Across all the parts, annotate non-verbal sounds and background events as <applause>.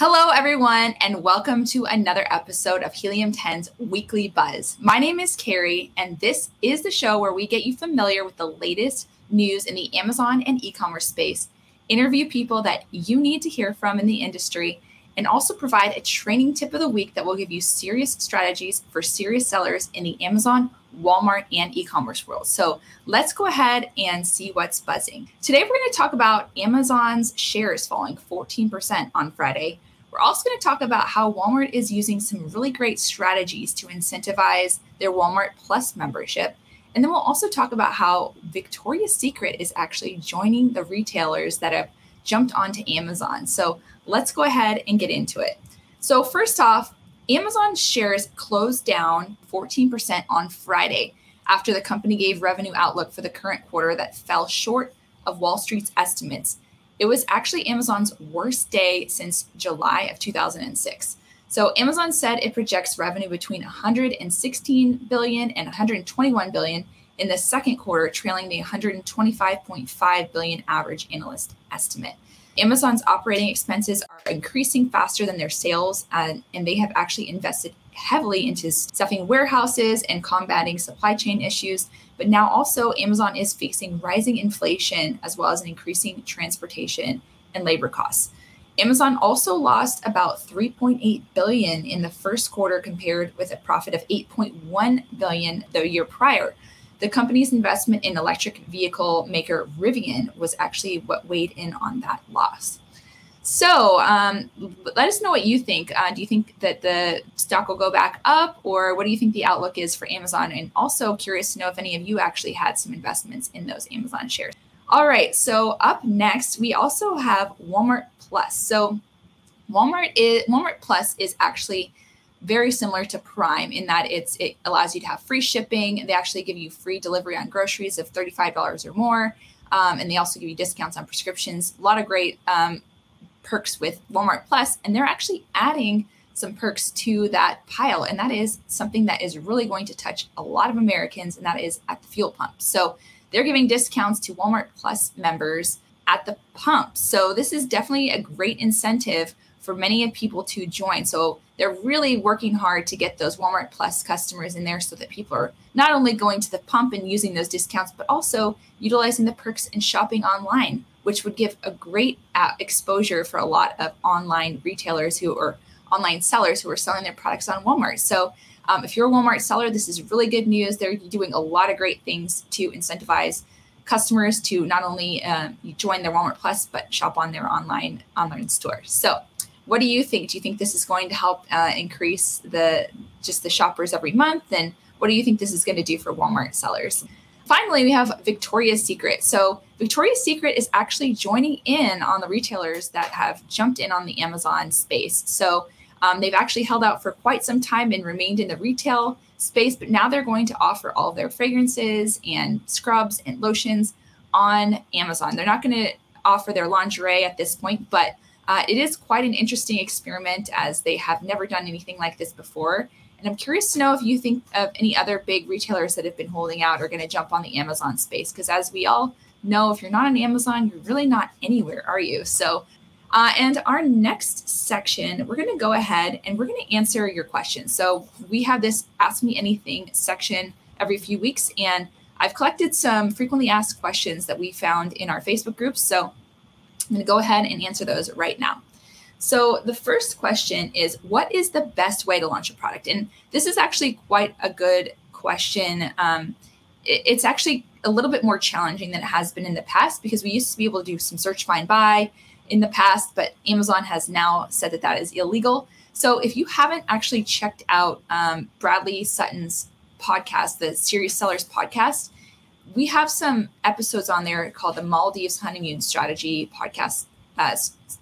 Hello, everyone, and welcome to another episode of Helium 10's Weekly Buzz. My name is Carrie, and this is the show where we get you familiar with the latest news in the Amazon and e commerce space, interview people that you need to hear from in the industry, and also provide a training tip of the week that will give you serious strategies for serious sellers in the Amazon, Walmart, and e commerce world. So let's go ahead and see what's buzzing. Today, we're going to talk about Amazon's shares falling 14% on Friday we're also going to talk about how Walmart is using some really great strategies to incentivize their Walmart Plus membership. And then we'll also talk about how Victoria's Secret is actually joining the retailers that have jumped onto Amazon. So let's go ahead and get into it. So, first off, Amazon shares closed down 14% on Friday after the company gave revenue outlook for the current quarter that fell short of Wall Street's estimates it was actually Amazon's worst day since July of 2006. So Amazon said it projects revenue between 116 billion and 121 billion in the second quarter, trailing the 125.5 billion average analyst estimate. Amazon's operating expenses are increasing faster than their sales, and, and they have actually invested heavily into stuffing warehouses and combating supply chain issues. But now also, Amazon is facing rising inflation as well as an increasing transportation and labor costs. Amazon also lost about 3.8 billion in the first quarter compared with a profit of 8.1 billion the year prior. The company's investment in electric vehicle maker Rivian was actually what weighed in on that loss. So um, let us know what you think. Uh, do you think that the stock will go back up, or what do you think the outlook is for Amazon? And also curious to know if any of you actually had some investments in those Amazon shares. All right, so up next, we also have Walmart Plus. So Walmart is Walmart Plus is actually very similar to Prime in that it's it allows you to have free shipping. They actually give you free delivery on groceries of $35 or more. Um, and they also give you discounts on prescriptions. A lot of great um, perks with Walmart Plus, and they're actually adding some perks to that pile. And that is something that is really going to touch a lot of Americans, and that is at the fuel pump. So they're giving discounts to Walmart Plus members at the pump. So this is definitely a great incentive for many people to join. So they're really working hard to get those Walmart Plus customers in there so that people are not only going to the pump and using those discounts, but also utilizing the perks and shopping online which would give a great uh, exposure for a lot of online retailers who are online sellers who are selling their products on Walmart. So um, if you're a Walmart seller, this is really good news. They're doing a lot of great things to incentivize customers to not only uh, join their Walmart Plus but shop on their online online store. So, what do you think? Do you think this is going to help uh, increase the just the shoppers every month? And what do you think this is going to do for Walmart sellers? Finally, we have Victoria's Secret. So, Victoria's Secret is actually joining in on the retailers that have jumped in on the Amazon space. So, um, they've actually held out for quite some time and remained in the retail space, but now they're going to offer all of their fragrances and scrubs and lotions on Amazon. They're not going to offer their lingerie at this point, but uh, it is quite an interesting experiment as they have never done anything like this before. And I'm curious to know if you think of any other big retailers that have been holding out or going to jump on the Amazon space. Because as we all know, if you're not on Amazon, you're really not anywhere, are you? So, uh, and our next section, we're going to go ahead and we're going to answer your questions. So we have this Ask Me Anything section every few weeks. And I've collected some frequently asked questions that we found in our Facebook groups. So I'm going to go ahead and answer those right now. So, the first question is What is the best way to launch a product? And this is actually quite a good question. Um, it, it's actually a little bit more challenging than it has been in the past because we used to be able to do some search, find, buy in the past, but Amazon has now said that that is illegal. So, if you haven't actually checked out um, Bradley Sutton's podcast, the Serious Sellers podcast, we have some episodes on there called the Maldives Honeymoon Strategy podcast. Uh,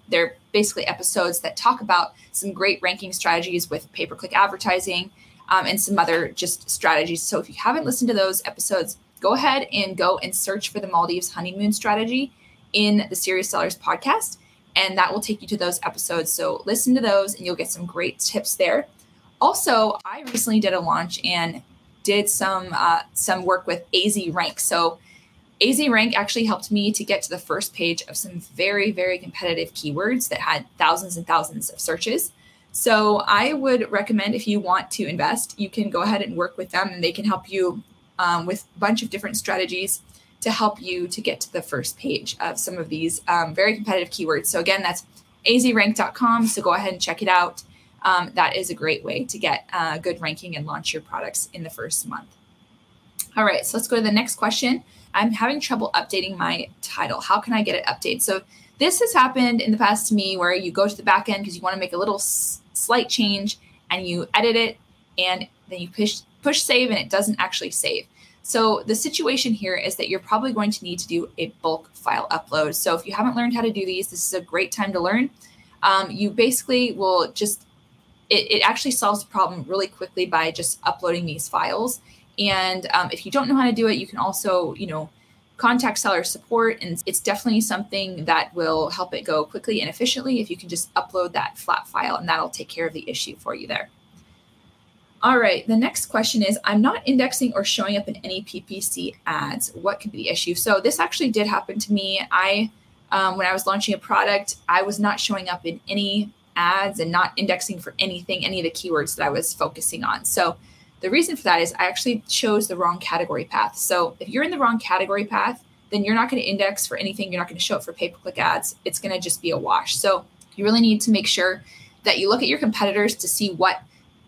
they're basically episodes that talk about some great ranking strategies with pay per click advertising um, and some other just strategies. So if you haven't listened to those episodes, go ahead and go and search for the Maldives honeymoon strategy in the Serious Sellers podcast, and that will take you to those episodes. So listen to those, and you'll get some great tips there. Also, I recently did a launch and did some uh, some work with AZ Rank. So AZRank actually helped me to get to the first page of some very, very competitive keywords that had thousands and thousands of searches. So I would recommend if you want to invest, you can go ahead and work with them and they can help you um, with a bunch of different strategies to help you to get to the first page of some of these um, very competitive keywords. So again, that's azrank.com. So go ahead and check it out. Um, that is a great way to get uh, good ranking and launch your products in the first month. All right, so let's go to the next question. I'm having trouble updating my title. How can I get it updated? So this has happened in the past to me where you go to the back end because you want to make a little s- slight change and you edit it and then you push push save and it doesn't actually save. So the situation here is that you're probably going to need to do a bulk file upload. So if you haven't learned how to do these, this is a great time to learn. Um, you basically will just it, it, actually solves the problem really quickly by just uploading these files. And um, if you don't know how to do it, you can also, you know, contact seller support and it's definitely something that will help it go quickly and efficiently if you can just upload that flat file and that'll take care of the issue for you there. All right, the next question is I'm not indexing or showing up in any PPC ads. What could be the issue? So this actually did happen to me. I um, when I was launching a product, I was not showing up in any ads and not indexing for anything, any of the keywords that I was focusing on. So the reason for that is I actually chose the wrong category path. So if you're in the wrong category path, then you're not going to index for anything. You're not going to show up for pay per click ads. It's going to just be a wash. So you really need to make sure that you look at your competitors to see what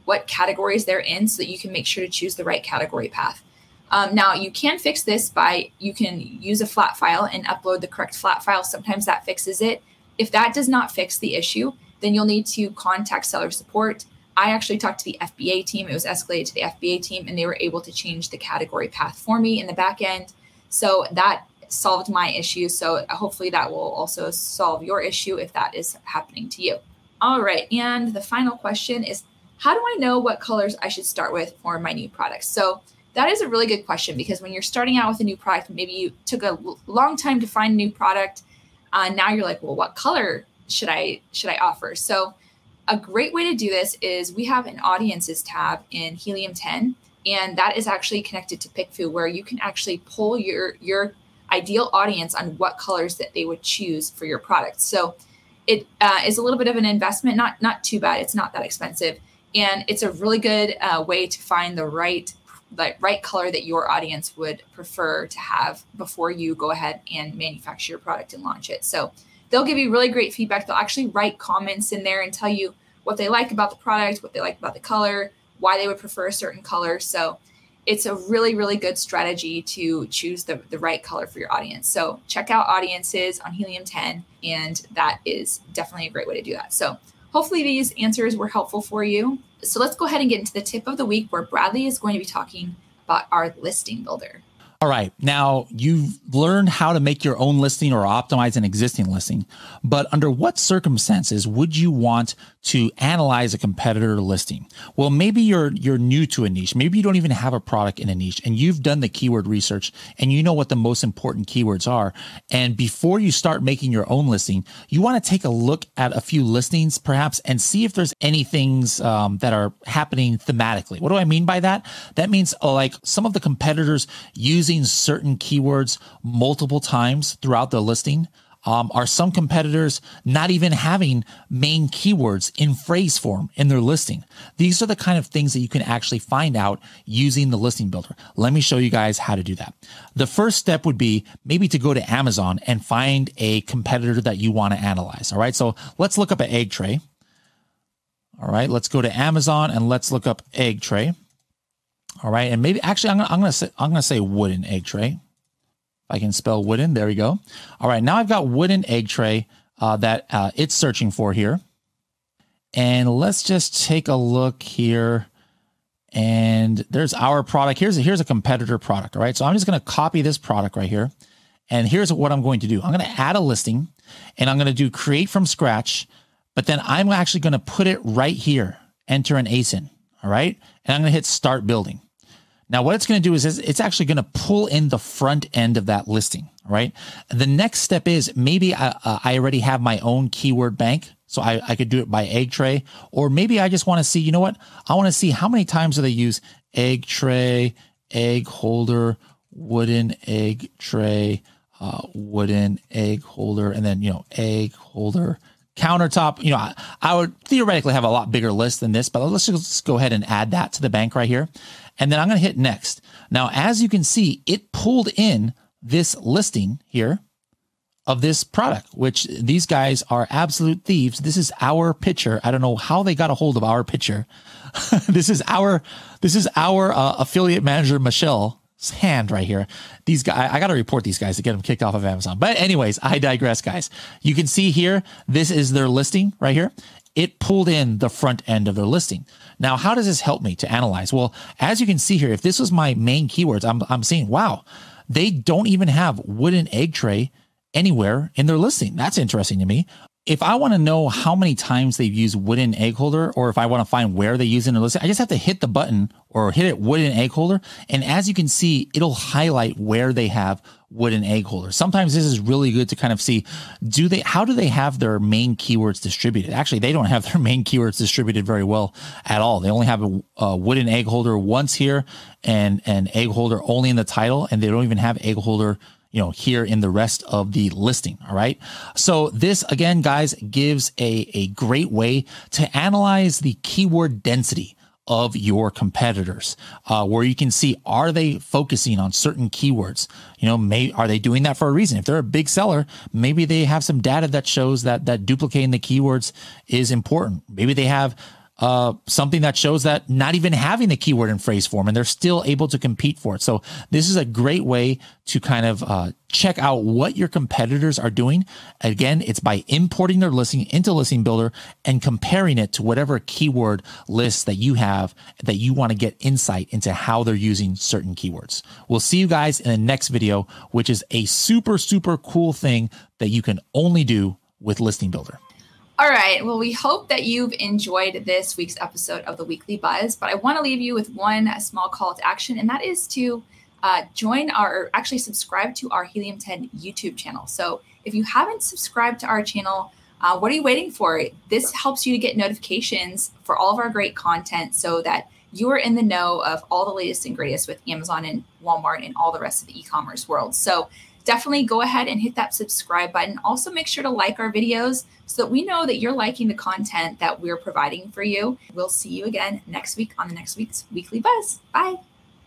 what categories they're in so that you can make sure to choose the right category path. Um, now you can fix this by you can use a flat file and upload the correct flat file. Sometimes that fixes it. If that does not fix the issue, then you'll need to contact seller support. I actually talked to the FBA team. It was escalated to the FBA team, and they were able to change the category path for me in the back end. So that solved my issue. So hopefully that will also solve your issue if that is happening to you. All right. And the final question is How do I know what colors I should start with for my new products? So that is a really good question because when you're starting out with a new product, maybe you took a long time to find a new product. Uh, now you're like, well, what color should I should I offer? So a great way to do this is we have an audiences tab in Helium 10, and that is actually connected to PickFu, where you can actually pull your your ideal audience on what colors that they would choose for your product. So it uh, is a little bit of an investment, not not too bad. It's not that expensive, and it's a really good uh, way to find the right the right color that your audience would prefer to have before you go ahead and manufacture your product and launch it. So they'll give you really great feedback. They'll actually write comments in there and tell you what they like about the product, what they like about the color, why they would prefer a certain color. So it's a really, really good strategy to choose the, the right color for your audience. So check out audiences on Helium 10, and that is definitely a great way to do that. So hopefully these answers were helpful for you. So let's go ahead and get into the tip of the week where Bradley is going to be talking about our listing builder. All right. Now you've learned how to make your own listing or optimize an existing listing, but under what circumstances would you want to analyze a competitor listing? Well, maybe you're you're new to a niche. Maybe you don't even have a product in a niche and you've done the keyword research and you know what the most important keywords are. And before you start making your own listing, you want to take a look at a few listings perhaps and see if there's any things um, that are happening thematically. What do I mean by that? That means uh, like some of the competitors use using certain keywords multiple times throughout the listing? Um, are some competitors not even having main keywords in phrase form in their listing? These are the kind of things that you can actually find out using the listing builder. Let me show you guys how to do that. The first step would be maybe to go to Amazon and find a competitor that you want to analyze. All right. So let's look up an egg tray. All right. Let's go to Amazon and let's look up egg tray. All right, and maybe actually I'm gonna I'm gonna say I'm gonna say wooden egg tray. If I can spell wooden, there we go. All right, now I've got wooden egg tray uh, that uh, it's searching for here, and let's just take a look here. And there's our product. Here's a, here's a competitor product. All right, so I'm just gonna copy this product right here, and here's what I'm going to do. I'm gonna add a listing, and I'm gonna do create from scratch, but then I'm actually gonna put it right here. Enter an ASIN. All right, and I'm gonna hit start building. Now, what it's going to do is it's actually going to pull in the front end of that listing, right? The next step is maybe I, uh, I already have my own keyword bank. So I, I could do it by egg tray, or maybe I just want to see, you know what? I want to see how many times do they use egg tray, egg holder, wooden egg tray, uh, wooden egg holder, and then, you know, egg holder, countertop. You know, I, I, would theoretically have a lot bigger list than this, but let's just go ahead and add that to the bank right here. And then I'm going to hit next. Now, as you can see, it pulled in this listing here of this product, which these guys are absolute thieves. This is our picture. I don't know how they got a hold of our picture. <laughs> this is our this is our uh, affiliate manager Michelle's hand right here. These guys, I got to report these guys to get them kicked off of Amazon. But anyways, I digress, guys. You can see here, this is their listing right here. It pulled in the front end of their listing. Now, how does this help me to analyze? Well, as you can see here, if this was my main keywords, I'm, I'm seeing, wow, they don't even have wooden egg tray anywhere in their listing. That's interesting to me if I want to know how many times they've used wooden egg holder, or if I want to find where they use it in the listing, I just have to hit the button or hit it wooden egg holder. And as you can see, it'll highlight where they have wooden egg holder. Sometimes this is really good to kind of see, do they, how do they have their main keywords distributed? Actually, they don't have their main keywords distributed very well at all. They only have a, a wooden egg holder once here and an egg holder only in the title. And they don't even have egg holder you know, here in the rest of the listing. All right. So this again, guys, gives a, a great way to analyze the keyword density of your competitors, uh, where you can see are they focusing on certain keywords? You know, may are they doing that for a reason? If they're a big seller, maybe they have some data that shows that that duplicating the keywords is important. Maybe they have uh, something that shows that not even having the keyword in phrase form and they're still able to compete for it. So this is a great way to kind of uh, check out what your competitors are doing. Again, it's by importing their listing into Listing Builder and comparing it to whatever keyword list that you have that you want to get insight into how they're using certain keywords. We'll see you guys in the next video, which is a super, super cool thing that you can only do with Listing Builder. All right. Well, we hope that you've enjoyed this week's episode of the Weekly Buzz, but I want to leave you with one small call to action, and that is to uh, join our, actually subscribe to our Helium 10 YouTube channel. So if you haven't subscribed to our channel, uh, what are you waiting for? This helps you to get notifications for all of our great content so that you are in the know of all the latest and greatest with Amazon and Walmart and all the rest of the e commerce world. So definitely go ahead and hit that subscribe button. Also, make sure to like our videos so that we know that you're liking the content that we're providing for you. We'll see you again next week on the next week's Weekly Buzz. Bye.